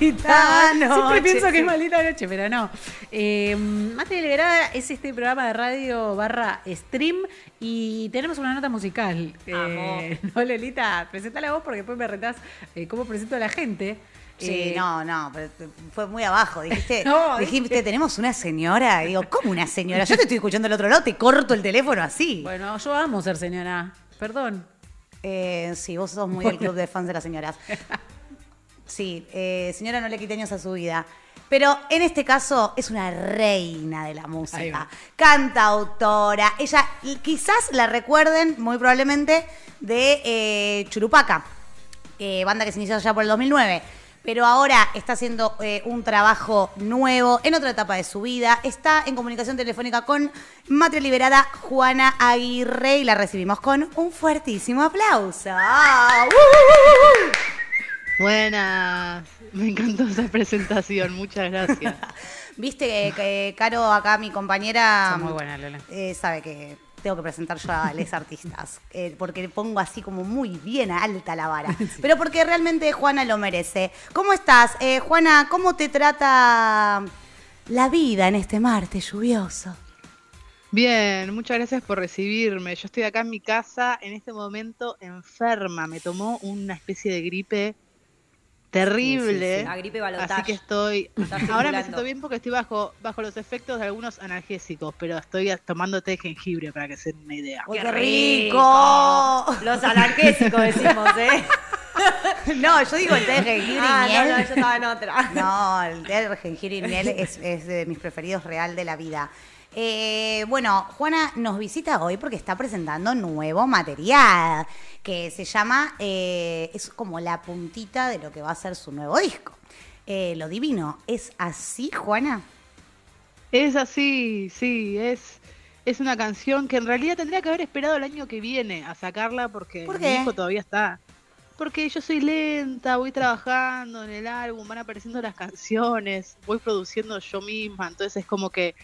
Maldita Ah, noche. Siempre pienso que es maldita noche, pero no. Eh, Mate Liberada es este programa de radio barra stream y tenemos una nota musical. Eh, no, Lelita, presentala vos porque después me retás eh, cómo presento a la gente. Sí, Eh, no, no, pero fue muy abajo. Dijiste, No, dijiste, tenemos una señora. Y digo, ¿cómo una señora? Yo te estoy escuchando del otro lado, te corto el teléfono así. Bueno, yo amo ser señora. Perdón. Eh, sí, vos sos muy del club de fans de las señoras. Sí, eh, señora no le quite años a su vida. Pero en este caso es una reina de la música. va. Cantautora. Ella quizás la recuerden muy probablemente de eh, Churupaca, eh, banda que se inició ya por el 2009. Pero ahora está haciendo eh, un trabajo nuevo en otra etapa de su vida. Está en comunicación telefónica con Matria Liberada Juana Aguirre y la recibimos con un fuertísimo aplauso. Buenas, me encantó esa presentación, muchas gracias. Viste que, que Caro, acá mi compañera, Son muy buenas, Lola. eh, sabe que tengo que presentar yo a los artistas, eh, porque le pongo así como muy bien alta la vara, pero porque realmente Juana lo merece. ¿Cómo estás? Eh, Juana, ¿cómo te trata la vida en este martes lluvioso? Bien, muchas gracias por recibirme. Yo estoy acá en mi casa, en este momento enferma, me tomó una especie de gripe terrible. Sí, sí, sí. La gripe balotage. Así que estoy. Ahora me siento bien porque estoy bajo, bajo los efectos de algunos analgésicos, pero estoy tomando té de jengibre para que se den una idea. ¡Uy, ¡Qué qué rico! rico! Los analgésicos decimos, ¿eh? No, yo digo el té de jengibre Ah, y no, miel. no, yo estaba en otra. No, el té de jengibre y miel es, es de mis preferidos real de la vida. Eh, bueno, Juana nos visita hoy porque está presentando nuevo material que se llama, eh, es como la puntita de lo que va a ser su nuevo disco. Eh, lo divino, ¿es así, Juana? Es así, sí, es, es una canción que en realidad tendría que haber esperado el año que viene a sacarla porque ¿Por mi qué? disco todavía está. Porque yo soy lenta, voy trabajando en el álbum, van apareciendo las canciones, voy produciendo yo misma, entonces es como que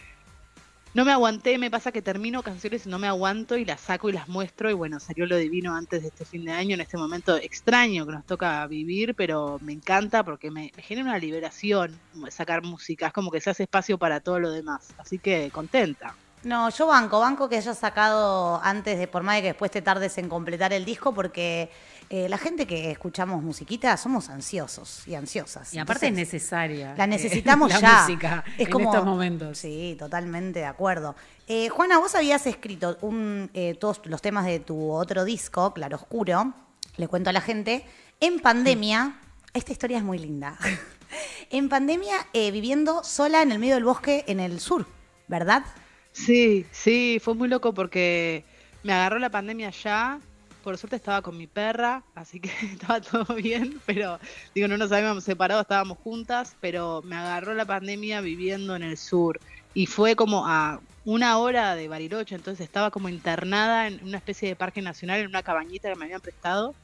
no me aguanté, me pasa que termino canciones y no me aguanto y las saco y las muestro y bueno, salió lo divino antes de este fin de año, en este momento extraño que nos toca vivir, pero me encanta porque me, genera una liberación sacar música, es como que se hace espacio para todo lo demás, así que contenta. No, yo banco, banco que hayas sacado antes de, por más de que después te tardes en completar el disco, porque eh, la gente que escuchamos musiquita somos ansiosos y ansiosas. Y aparte Entonces, es necesaria. La eh, necesitamos la ya. música es en como, estos momentos. Sí, totalmente de acuerdo. Eh, Juana, vos habías escrito un, eh, todos los temas de tu otro disco, Claroscuro. Le cuento a la gente. En pandemia, esta historia es muy linda. en pandemia, eh, viviendo sola en el medio del bosque en el sur, ¿verdad? Sí, sí, fue muy loco porque me agarró la pandemia ya. Por suerte estaba con mi perra, así que estaba todo bien, pero digo, no nos habíamos separado, estábamos juntas, pero me agarró la pandemia viviendo en el sur y fue como a una hora de Bariloche, entonces estaba como internada en una especie de parque nacional, en una cabañita que me habían prestado,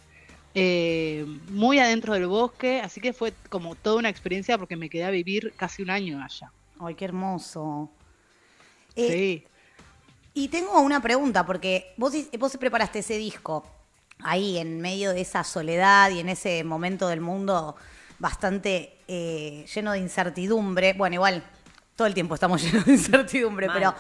eh, muy adentro del bosque, así que fue como toda una experiencia porque me quedé a vivir casi un año allá. Ay, qué hermoso. Eh, sí. Y tengo una pregunta, porque vos, vos preparaste ese disco ahí en medio de esa soledad y en ese momento del mundo bastante eh, lleno de incertidumbre. Bueno, igual, todo el tiempo estamos llenos de incertidumbre, Mal. pero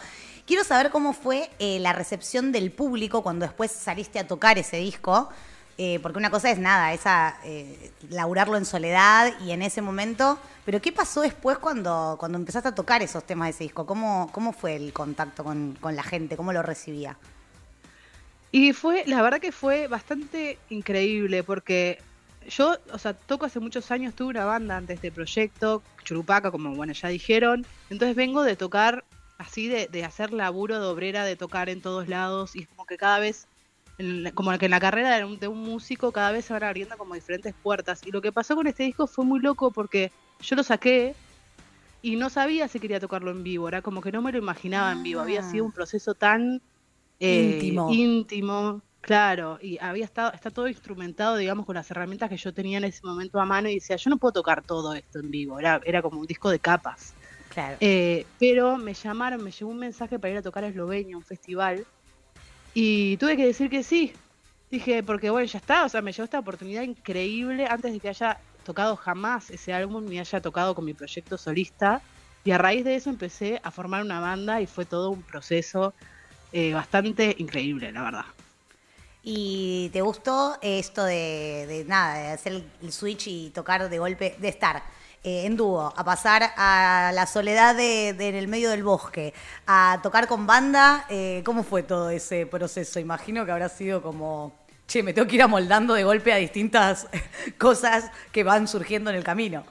quiero saber cómo fue eh, la recepción del público cuando después saliste a tocar ese disco. Eh, porque una cosa es nada, esa eh, laburarlo en soledad y en ese momento. Pero ¿qué pasó después cuando, cuando empezaste a tocar esos temas de ese disco? ¿Cómo, cómo fue el contacto con, con la gente? ¿Cómo lo recibía? Y fue, la verdad que fue bastante increíble porque yo, o sea, toco hace muchos años, tuve una banda antes de proyecto, Churupaca, como bueno, ya dijeron. Entonces vengo de tocar así, de, de hacer laburo de obrera, de tocar en todos lados y es como que cada vez, en como que en la carrera de un, de un músico, cada vez se van abriendo como diferentes puertas. Y lo que pasó con este disco fue muy loco porque yo lo saqué y no sabía si quería tocarlo en vivo, era como que no me lo imaginaba en vivo, había Ah. sido un proceso tan eh, Íntimo. íntimo, claro, y había estado, está todo instrumentado, digamos, con las herramientas que yo tenía en ese momento a mano y decía, yo no puedo tocar todo esto en vivo, era, era como un disco de capas. Claro. Eh, pero me llamaron, me llegó un mensaje para ir a tocar a Eslovenia, un festival, y tuve que decir que sí. Dije, porque bueno, ya está, o sea, me llegó esta oportunidad increíble antes de que haya tocado jamás ese álbum ni haya tocado con mi proyecto solista. Y a raíz de eso empecé a formar una banda y fue todo un proceso eh, bastante increíble, la verdad. ¿Y te gustó esto de, de nada, de hacer el, switch y tocar de golpe, de estar eh, en dúo, a pasar a la soledad de, en el medio del bosque, a tocar con banda? Eh, ¿Cómo fue todo ese proceso? Imagino que habrá sido como, che, me tengo que ir amoldando de golpe a distintas cosas que van surgiendo en el camino.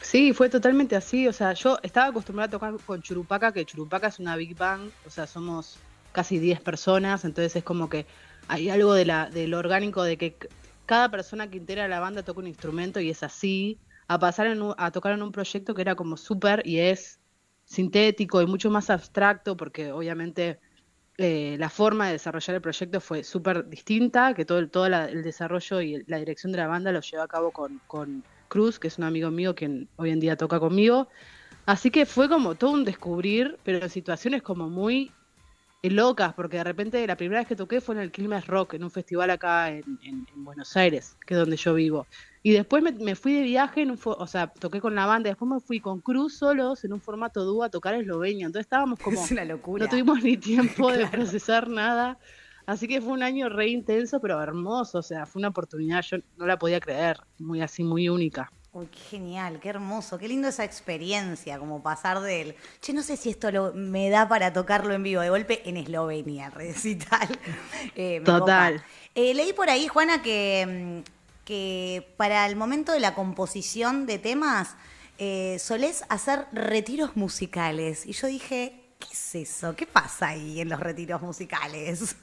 Sí, fue totalmente así. O sea, yo estaba acostumbrada a tocar con Churupaca, que Churupaca es una big band, o sea, somos casi 10 personas, entonces es como que hay algo de del orgánico de que cada persona que integra la banda toca un instrumento y es así, a pasar en un- a tocar en un proyecto que era como súper y es sintético y mucho más abstracto, porque obviamente eh, la forma de desarrollar el proyecto fue súper distinta, que todo, el, todo el desarrollo y la dirección de la banda lo llevó a cabo con, con Cruz, que es un amigo mío quien hoy en día toca conmigo. Así que fue como todo un descubrir, pero en situaciones como muy eh, locas, porque de repente la primera vez que toqué fue en el Quilmes Rock, en un festival acá en- en Buenos Aires, que es donde yo vivo. Y después me, me fui de viaje, en un o sea, toqué con la banda, después me fui con Cruz solos en un formato dúo a tocar Eslovenia. Entonces estábamos como... es una locura. No tuvimos ni tiempo de procesar nada. Así que fue un año re intenso, pero hermoso. O sea, fue una oportunidad, yo no la podía creer. Muy así, muy única. Uy, qué genial, qué hermoso, qué lindo esa experiencia, como pasar del, che, no sé si esto lo- me da para tocarlo en vivo, de golpe en Eslovenia, recital. Eh, Total. Eh, leí por ahí, Juana, que, mm, que para el momento de la composición de temas eh, solés hacer retiros musicales. Y yo dije, ¿qué es eso? ¿Qué pasa ahí en los retiros musicales?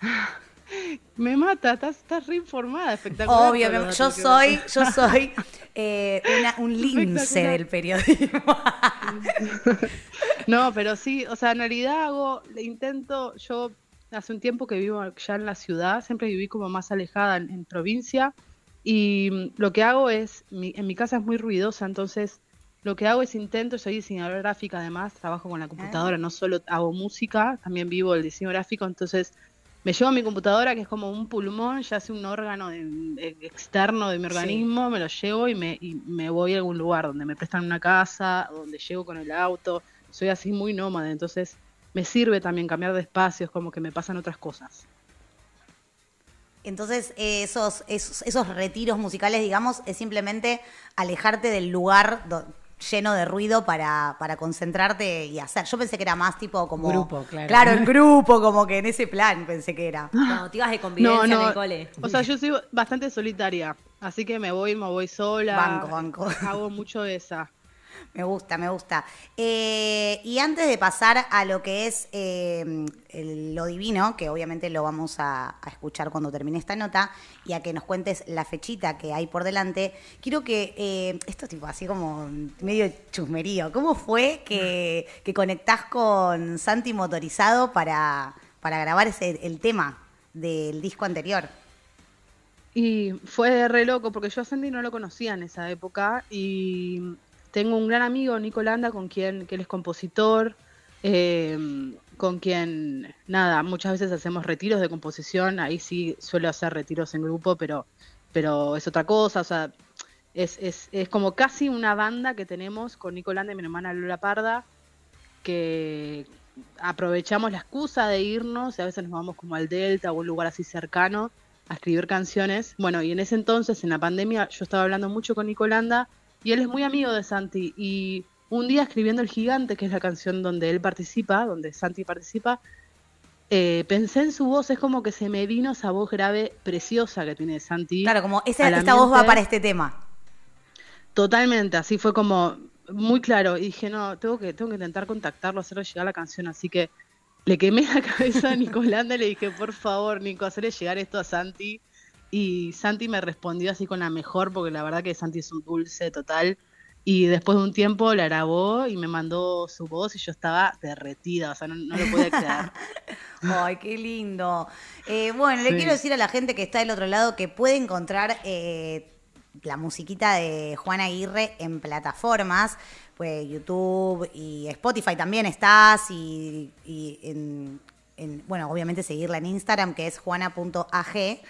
Me mata, estás, estás re informada, espectacular. Obvio, me- yo soy, yo soy eh, una- un lince del periodismo. No, pero sí, o sea, en realidad hago, intento, yo hace un tiempo que vivo ya en la ciudad, siempre viví como más alejada en, en provincia y mm, lo que hago es, mi- en mi casa es muy ruidosa, entonces lo que hago es intento, soy diseñadora gráfica además, trabajo con la computadora, no solo hago música, también vivo el diseño gráfico, entonces me llevo mi computadora que es como un pulmón, ya hace un órgano de- de- externo de mi organismo, me lo llevo y me, y me voy a algún lugar donde me prestan una casa, donde llego con el auto, soy así muy nómada, entonces me sirve también cambiar de espacios, como que me pasan otras cosas. Entonces, eh, esos, esos, esos retiros musicales, digamos, es simplemente alejarte del lugar do- lleno de ruido para, para concentrarte y hacer. Yo pensé que era más tipo como... Grupo, claro. Claro, en grupo, como que en ese plan pensé que era. Cuando te ibas de convivencia en el cole. o sea, yo soy bastante solitaria, así que me voy, me voy sola. Banco, banco. Hago mucho de esa. Me gusta, me gusta. Eh, y antes de pasar a lo que es eh, el- lo divino, que obviamente lo vamos a, a escuchar cuando termine esta nota, y a que nos cuentes la fechita que hay por delante, quiero que, eh, esto tipo así como medio chusmerío, ¿cómo fue que, que conectás con Santi Motorizado para, para grabar ese, el tema del disco anterior? Y fue re loco, porque yo a Sandy no lo conocía en esa época y tengo un gran amigo, Nico Landa, con quien, que él es compositor, eh, con quien, nada, muchas veces hacemos retiros de composición, ahí sí suelo hacer retiros en grupo, pero, pero es otra cosa, o sea, es, es, es como casi una banda que tenemos con Nico Landa y mi hermana Lola Parda, que aprovechamos la excusa de irnos y a veces nos vamos como al Delta o un lugar así cercano a escribir canciones. Bueno, y en ese entonces, en la pandemia, yo estaba hablando mucho con Nicolanda y él es muy amigo de Santi. Y un día escribiendo El Gigante, que es la canción donde él participa, donde Santi participa, eh, pensé en su voz, es como que se me vino esa voz grave preciosa que tiene Santi. Claro, como esa, esta voz va para este tema. Totalmente, así fue como muy claro. Y dije, no, tengo que, tengo que intentar contactarlo, hacerle llegar la canción. Así que le quemé la cabeza a Nicolanda y le dije, por favor, Nico, hacerle llegar esto a Santi. Y Santi me respondió así con la mejor, porque la verdad que Santi es un dulce total. Y después de un tiempo la grabó y me mandó su voz y yo estaba derretida, o sea, no, no lo podía creer. Ay, qué lindo. Eh, bueno, le quiero decir a la gente que está del otro lado que puede encontrar eh, la musiquita de Juana Aguirre en plataformas, pues YouTube y Spotify también estás y, y en, en- bueno, obviamente seguirla en Instagram que es juana.ag.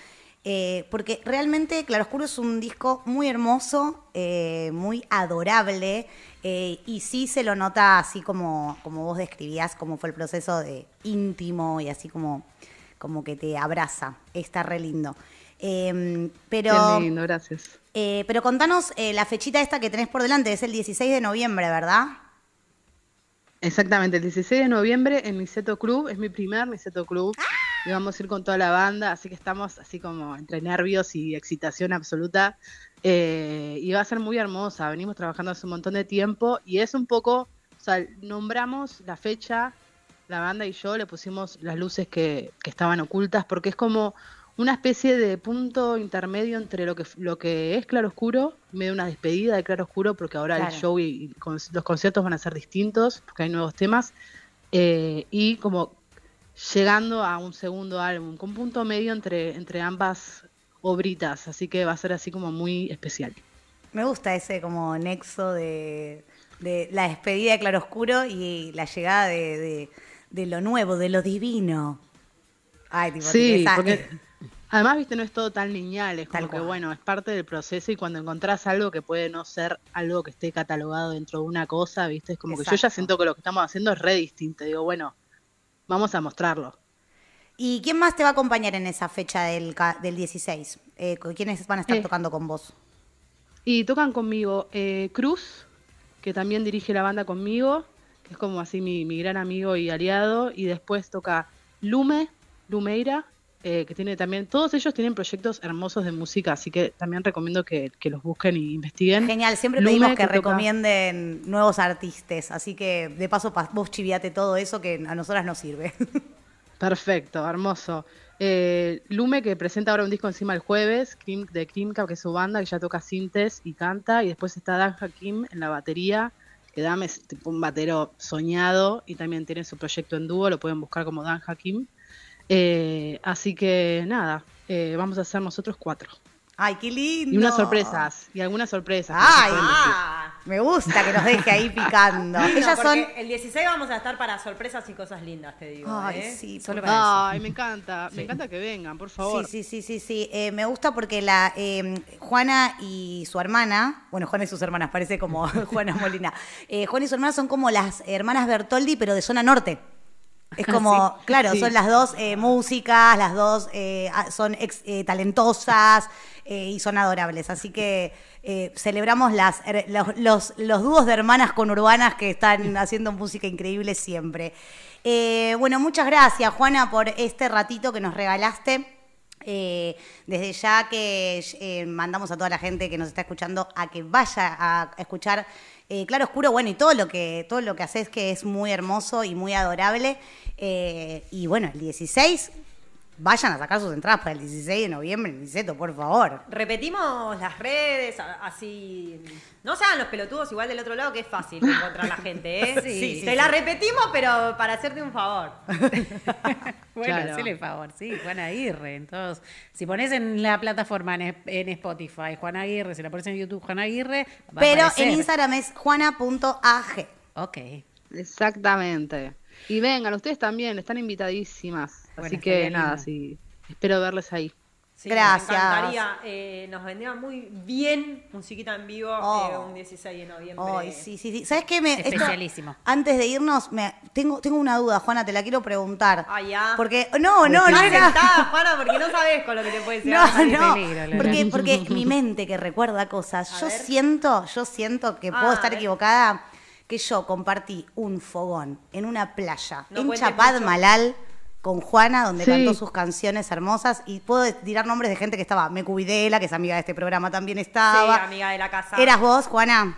Eh, porque realmente Claroscuro es un disco muy hermoso, eh, muy adorable, eh, y sí se lo nota así como, como vos describías, cómo fue el proceso de íntimo y así como, como que te abraza. Está re lindo. Em, pero, Qué lindo, gracias. pero contanos la fechita esta que tenés por delante, es el 16 de noviembre, ¿verdad? Exactamente, el 16 de noviembre en Niceto Club, es mi primer Niceto Club. Y vamos a ir con toda la banda, así que estamos así como entre nervios y excitación absoluta. Eh, y va a ser muy hermosa, venimos trabajando hace un montón de tiempo y es un poco, o sea, nombramos la fecha, la banda y yo le pusimos las luces que, que estaban ocultas porque es como una especie de punto intermedio entre lo que lo que es Claro Oscuro, medio una despedida de Claro Oscuro, porque ahora el show y, los conciertos van a ser distintos, porque hay nuevos temas, eh, y como llegando a un segundo álbum, con punto medio entre, entre ambas obritas, así que va a ser así como muy especial. Me gusta ese como nexo de, la despedida de Claro Oscuro y la llegada de, lo nuevo, de lo divino. Ay, tipo, sí, porque Además, viste, no es todo tan lineal, es como que, bueno, es parte del proceso y cuando encontrás algo que puede no ser algo que esté catalogado dentro de una cosa, viste, es como que yo ya siento que lo que estamos haciendo es re distinto. Digo, bueno, vamos a mostrarlo. ¿Y quién más te va a acompañar en esa fecha del, del 16? Eh, ¿Quiénes van a estar eh. tocando con vos? Y tocan conmigo eh, Cruz, que también dirige la banda conmigo, que es como así mi, mi gran amigo y aliado, y después toca Lume, Lumeira, eh, que tiene también, todos ellos tienen proyectos hermosos de música, así que también recomiendo que, los busquen y investiguen. Genial, siempre pedimos que, recomienden nuevos artistas, así que de paso vos chiviate todo eso que a nosotras nos sirve. Perfecto, hermoso. Eh, Lume que presenta ahora un disco encima el jueves, de Krimka, que es su banda, que ya toca sintes y canta, y después está Dan Hakim en la batería, que Dame es tipo un batero soñado y también tiene su proyecto en dúo, lo pueden buscar como Dan Hakim. Eh, así que nada, eh, vamos a hacer nosotros cuatro. Ay, qué lindo. Y unas sorpresas, y algunas sorpresas. Ay, me gusta que nos deje ahí picando. Ellas son. El 16 vamos a estar para sorpresas y cosas lindas, te digo. Ay, ¿eh? sí, solo para Ay, me encanta, me encanta que vengan, por favor. Sí, sí, sí, sí, sí. me gusta porque la Juana y su hermana, bueno, Juana y sus hermanas, parece como Juana Molina. Juana y su hermana son como las hermanas Bertoldi, pero de zona norte. Es como, claro, son las dos eh, músicas, las dos eh, son eh, talentosas y son adorables. Así que celebramos las, los, los, dúos de hermanas conurbanas que están haciendo música increíble siempre. bueno, muchas gracias, Juana, por este ratito que nos regalaste. desde ya que mandamos a toda la gente que nos está escuchando a que vaya a escuchar Claro Oscuro, bueno, y todo lo que todo lo que haces que es muy hermoso y muy adorable. Eh, y bueno, el 16, vayan a sacar sus entradas para el 16 de noviembre en Niceto, por favor. Repetimos las redes, así. No sean los pelotudos igual del otro lado, que es fácil encontrar la gente, ¿eh? Sí, Te la repetimos, pero para hacerte un favor. bueno, claro. favor, sí, Juan Aguirre. Entonces, si pones en la plataforma en, Spotify Juan Aguirre, si la pones en YouTube Juan Aguirre. pero en Instagram es juana.ag. Ok. Exactamente. Y vengan, ustedes también, están invitadísimas. Así que nada, sí, espero verles ahí. Gracias. Nos encantaría, eh, nos vendría muy bien musiquita en vivo oh. eh, un 16 de noviembre. Oh, sí, sí, sí. ¿Sabes qué? Me, Especialísimo. antes de irnos, me, tengo, tengo una duda, Juana, te la quiero preguntar. Ah, ya. Porque, no, no, no. Era... Juana, porque no sabes con lo que te puede decir. No, no. porque, porque mi mente que recuerda cosas, yo siento, yo siento que puedo ah, estar equivocada que yo compartí un fogón en una playa en Chapad Malal con Juana, donde cantó sus canciones hermosas. Y puedo tirar nombres de gente que estaba. Me Cuidela, que es amiga de este programa, también estaba. Sí, amiga de la casa. ¿Eras vos, Juana?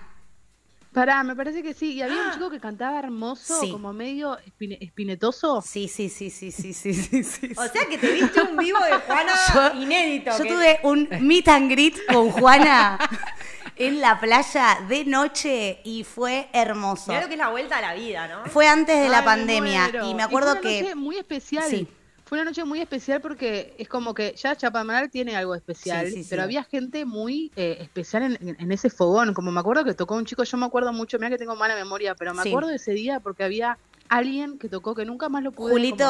Pará, me parece que sí. Y había un chico que cantaba hermoso, como medio espinetoso. Sí, sí, sí, sí, sí, sí, sí, O sea que te viste un vivo de Juana inédito. Yo tuve un meet and greet con Juana en la playa de noche y fue hermoso. Claro que es la vuelta a la vida, ¿no? Fue antes de la pandemia y me acuerdo fue una Noche muy especial. Sí. Fue una noche muy especial porque es como que ya Chapamal tiene algo especial, pero había gente muy eh, especial en, ese fogón. Como me acuerdo que tocó un chico, yo me acuerdo mucho, mira que tengo mala memoria, pero me acuerdo de ese día porque había alguien que tocó que nunca más lo pude Julito,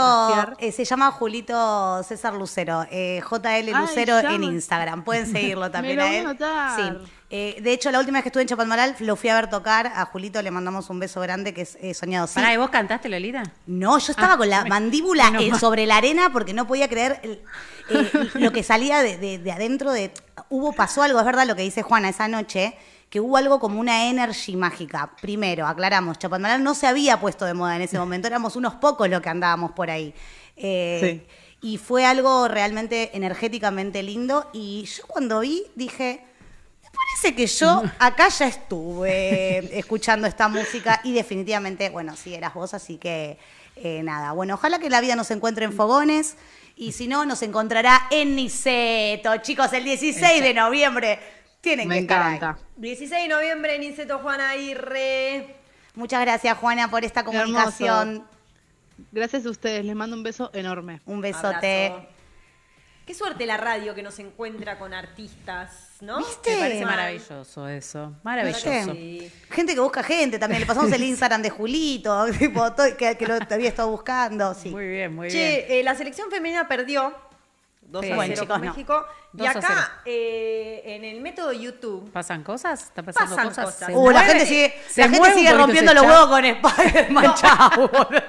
eh, se llama Julito César Lucero, eh, JL Lucero en Instagram. Pueden seguirlo también Me lo a voy a él. Sí. Eh, de hecho, la última vez que estuve en Chapadmalal lo fui a ver tocar. A Julito le mandamos un beso grande que es eh, soñado. Sí. Pará, ¿y vos cantaste, Lolita? No, yo estaba Ah, con la me- mandíbula menos eh, mal. sobre la arena porque no podía creer el- eh, lo que salía de, de- de adentro de... Hubo, pasó algo, es verdad lo que dice Juana esa noche, que hubo algo como una energy mágica. Primero, aclaramos, Chapadmalal no se había puesto de moda en ese momento, éramos unos pocos los que andábamos por ahí. Eh, Y fue algo realmente energéticamente lindo y yo cuando vi dije... Parece que yo acá ya estuve escuchando esta música y definitivamente, bueno, sí, eras vos, así que eh, nada. Bueno, ojalá que la vida nos encuentre en fogones y si no, nos encontrará en Niceto. Chicos, el 16 de noviembre tienen Me que estar ahí. encanta. 16 de noviembre, Niceto Juana Aguirre. Muchas gracias, Juana, por esta comunicación. hermoso. Gracias a ustedes, les mando un beso enorme. Un besote. Abrazo. Qué suerte la radio que nos encuentra con artistas, ¿no? ¿Viste? Me parece maravilloso eso. Maravilloso. ¿Viste? Gente que busca gente también. Le pasamos el Instagram de Julito, tipo, todo- que, que lo había estado buscando. Sí. Muy bien, muy bien. Che, eh, la selección femenina perdió 2 Sí. a 0 Bueno, con chicos, no. Y 2 a 0. acá, eh, en el método YouTube, ¿Pasan cosas? ¿Está pasando Pasan cosas? Uh, la mueve- gente sigue, se la gente mueve un sigue poquito rompiendo los huevos con Spider-Man. Chau, boludo.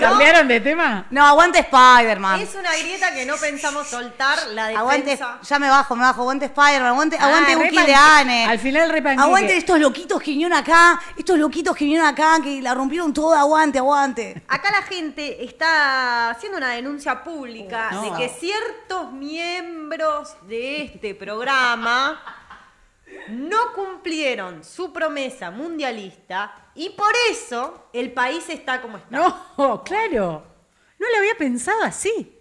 ¿Cambiaron de tema? No, aguante Spider-Man. es una grieta que no pensamos soltar la Aguante, defensa. ya me bajo, me bajo. Aguante Spider-Man, aguante, Ah, aguante de Ane. al final re panqueque. Aguante estos loquitos que vinieron acá, estos loquitos que vinieron acá, que la rompieron toda, aguante, aguante. Acá la gente está haciendo una denuncia pública No. de que ciertos miembros de este programa no cumplieron su promesa mundialista y por eso el país está como está. No, claro. No lo había pensado así.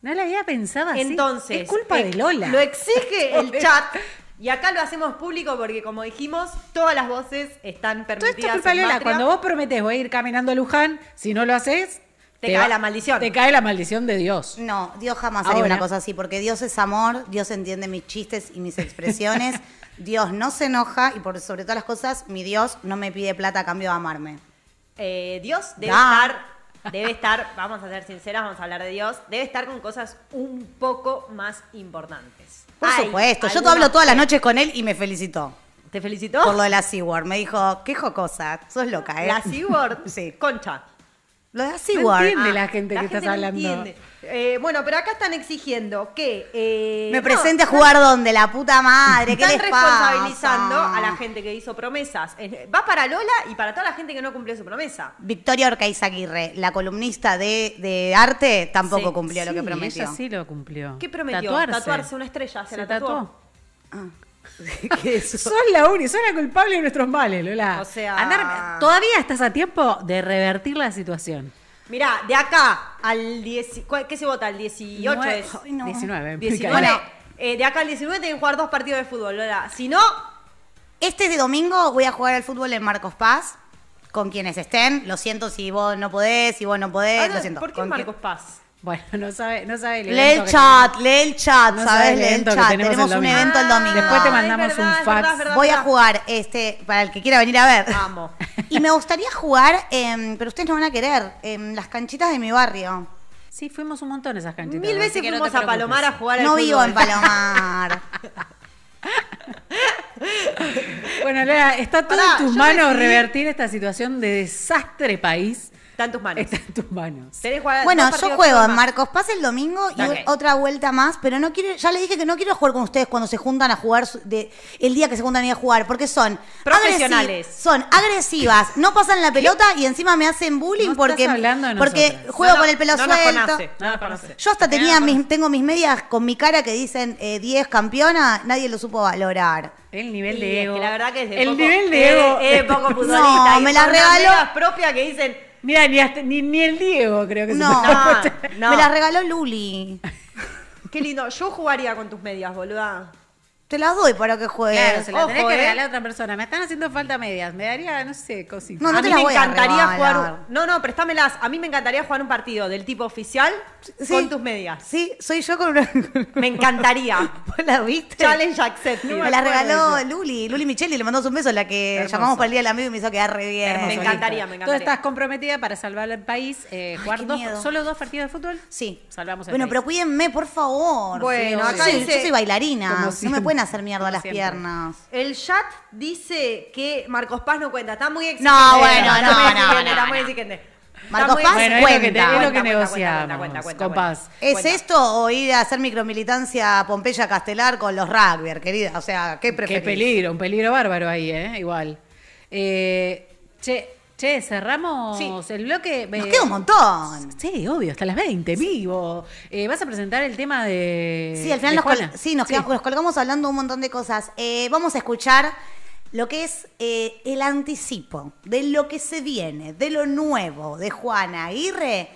No lo había pensado así. Entonces, Es culpa eh, de Lola. Lo exige el chat. Y acá lo hacemos público porque, como dijimos, todas las voces están Todo esto es permitidas. culpa de Lola. Cuando vos prometés voy a ir caminando a Luján, si no lo haces... Te cae va- la maldición. Te cae la maldición de Dios. No, Dios jamás haría una cosa así, porque Dios es amor, Dios entiende mis chistes y mis expresiones, Dios no se enoja y por sobre todas las cosas, mi Dios no me pide plata a cambio de amarme. Eh, Dios debe Da. estar, debe estar, vamos a ser sinceras, vamos a hablar de Dios, debe estar con cosas un poco más importantes. Por Hay supuesto, yo te hablo todas las noches con él y me felicitó. ¿Te felicitó? Por lo de la SeaWorld. Me dijo, qué jocosa, sos loca, ¿eh? La SeaWorld. Sí. Concha. Lo de No SeaWorld. entiende Ah, la gente que estás no hablando. entiende. Eh, bueno, pero acá están exigiendo que... eh, me no, presente a jugar donde, la puta madre, ¿qué Están les pasa? responsabilizando a la gente que hizo promesas. Va para Lola y para toda la gente que no cumplió su promesa. Victoria Orcaizaguirre, la columnista de, de arte, tampoco Sí, cumplió lo que prometió. Ella sí lo cumplió. ¿Qué prometió? Tatuarse. Tatuarse una estrella, se la tatuó. ¿Qué es eso? Sos la única, sos la culpable de nuestros males, Lola. O sea- Andar- todavía estás a tiempo de revertir la situación. Mirá, de acá al 10, ¿cuál- ¿qué se vota? El 18 Nueve- es. Ay, no. 19. 19. Bueno. eh, de acá al 19 tienen que jugar dos partidos de fútbol, Lola. Si no, Este de domingo voy a jugar al fútbol en Marcos Paz, con quienes estén. Lo siento si vos no podés, si vos no podés, Ah, lo siento. ¿por qué Con Marcos Paz? Bueno, no sabe, no sabe el Lee el que chat, lee el chat, No ¿sabes? Lee el chat. tenemos Tenemos, el un evento el domingo. Después te mandamos verdad, un fax. verdad, es verdad, Voy a jugar, este, para el que quiera venir a ver. Amo. Y me gustaría jugar, em, pero ustedes no van a querer, en las canchitas de mi barrio. Sí, fuimos un montón a esas canchitas. Mil veces que fuimos a. Palomar a jugar al No vivo en Palomar. Bueno, Lola, está todo Pará, en tus manos decidí- revertir esta situación de desastre país. Está en tus manos. Está en tus manos. Bueno, yo juego en. Marcos Paz el domingo y otra vuelta más, pero no quiero, ya les dije que no quiero jugar con ustedes cuando se juntan a jugar de, el día que se juntan a ir a jugar, porque son Profesionales. agresi- son agresivas, no pasan la pelota y encima me hacen bullying No estás porque, hablando de porque nosotras. juego No, con el pelo no nos suelto. conoce, no nos conoce. Yo hasta tenía mis, tengo mis medias con mi cara que dicen eh, 10 campeona, nadie lo supo valorar. El nivel Y de es ego. que la verdad que es de El poco, nivel de ego. Es, de poco futbolista. No, y me la regaló. propias que dicen. Mira, ni, hasta- ni, ni el Diego creo que No, se No, no. me las regaló Luli. Qué lindo. Yo jugaría con tus medias, boluda. Te las doy para que juegues. Claro, se la tenés que ¿eh? regalar a otra persona. Me están haciendo falta medias. Me daría, no sé, cositas. No, no a te mí las me voy encantaría jugar. un- No, no, préstamelas. A mí me encantaría jugar un partido del tipo oficial Sí. con tus medias. Sí, soy yo con una. Me encantaría. ¿Vos la viste? Challenge accepted. me la regaló Luli, Luli Micheli, le mandamos un beso, la que Hermoso. llamamos para el día del amigo y me hizo quedar re bien. Hermoso. Me encantaría, me Tú encantaría. estás comprometida para salvar el país, eh, jugar qué dos- miedo. solo dos partidos de fútbol. Sí. Salvamos el Bueno, país. pero cuídenme, por favor. Bueno, Sí, acá yo soy- dice- yo soy bailarina. Como No me siempre. pueden hacer mierda las Siempre. piernas. El chat dice que Marcos Paz no cuenta. Está muy exigente. No, bueno, no, no, no, Está no. muy exigente. Está Marcos Paz. Bueno, es lo que, te- es lo cuenta. que Cuenta, cuenta, negociamos cuenta, cuenta, con cuenta. Paz. ¿Es Cuenta. esto o ir a hacer micromilitancia a Pompeya Castelar con los rugby, querida? O sea, ¿qué Qué preferís? peligro, un peligro bárbaro ahí, ¿eh? Igual. Eh, che, che, cerramos Sí. el bloque. Nos Eh, queda un montón. Sí, obvio, hasta las 20, vivo. Eh, ¿Vas a presentar el tema de. Sí, al final de nos, col- sí, nos, quedamos- nos colgamos hablando un montón de cosas. Eh, vamos a escuchar lo que es eh, el anticipo de lo que se viene, de lo nuevo de Juana Aguirre,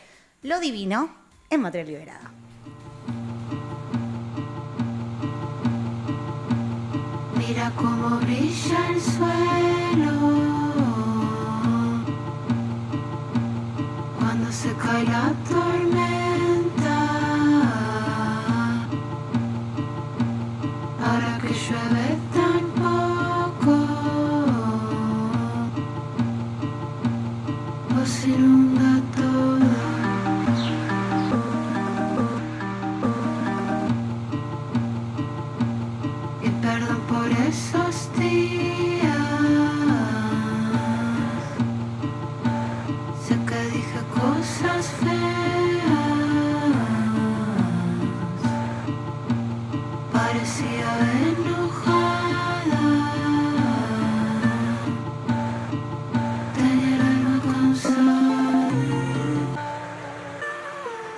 lo divino en Materia Liberada. Mira cómo brilla el suelo cuando se cae la tormenta. Ahora que llueve